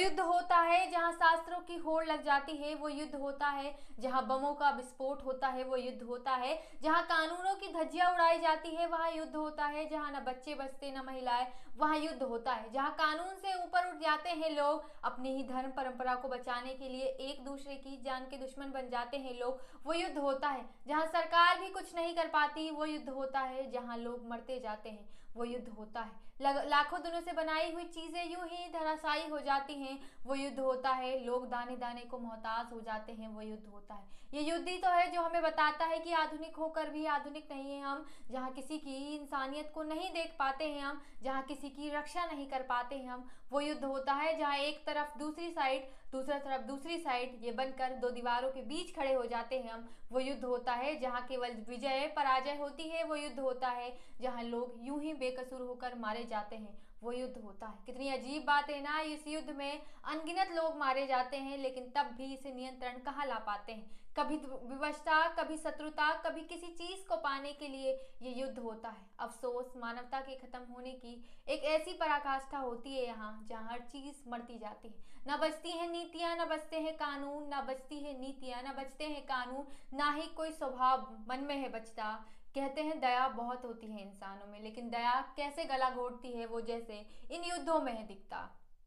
युद्ध होता है, जहाँ शास्त्रों की होड़ लग जाती है, वो युद्ध होता है। जहाँ बमों का विस्फोट होता है, वो युद्ध होता है। जहाँ कानूनों की धज्जियाँ उड़ाई जाती है, वहाँ युद्ध होता है। जहाँ न बच्चे बचते न महिलाएँ, वहाँ युद्ध होता है। जहाँ कानून से ऊपर उठ जाते हैं लोग। अपनी ही धर्म परंपरा को बचाने के लिए एक दूसरे की जान के दुश्मन बन जाते हैं लोग। वो युद्ध होता है, जहाँ सरकार भी कुछ नहीं कर पाती, वो युद्ध होता है, जहाँ लोग मरते जाते हैं, वो युद्ध होता है। लाखों दिनों से बनाई हुई चीज़ें यूँ ही धराशायी हो जाती हैं। वो युद्ध होता है, लोग दाने दाने को मोहताज हो जाते हैं, वो युद्ध होता है। ये युद्ध ही तो है जो हमें बताता है कि आधुनिक होकर भी आधुनिक नहीं है हम, जहाँ किसी की इंसानियत को नहीं देख पाते हैं हम, जहाँ किसी की रक्षा नहीं कर पाते हैं हम, वो युद्ध होता है जहाँ एक तरफ़ दूसरी साइड दूसरा तरफ़ दूसरी साइड ये बनकर दो दीवारों के बीच खड़े हो जाते हैं हम। वो युद्ध होता है जहाँ केवल विजय पराजय होती है, वो युद्ध होता है जहाँ लोग यूँ ही बेकसूर होकर मारे जाते हैं। वो युद्ध होता है। कितनी अजीब बात है ना, इस युद्ध में अनगिनत लोग मारे जाते हैं, लेकिन तब भी इसे नियंत्रण कहाँ ला पाते हैं? कभी विवशता, कभी शत्रुता, कभी किसी चीज़ को पाने के लिए ये युद्ध होता है। अफसोस, मानवता के खत्म होने की एक ऐसी पराकाष्ठा होती है यहाँ जहाँ हर चीज़ मरती जाती है। न बचती है नीतियाँ ना बचते हैं कानून, ना बचती है नीतियाँ, ना बचते हैं कानून, ना ही कोई स्वभाव मन में है बचता। कहते हैं दया बहुत होती है इंसानों में, लेकिन दया कैसे गला घोटती है वो जैसे इन युद्धों में है दिखता।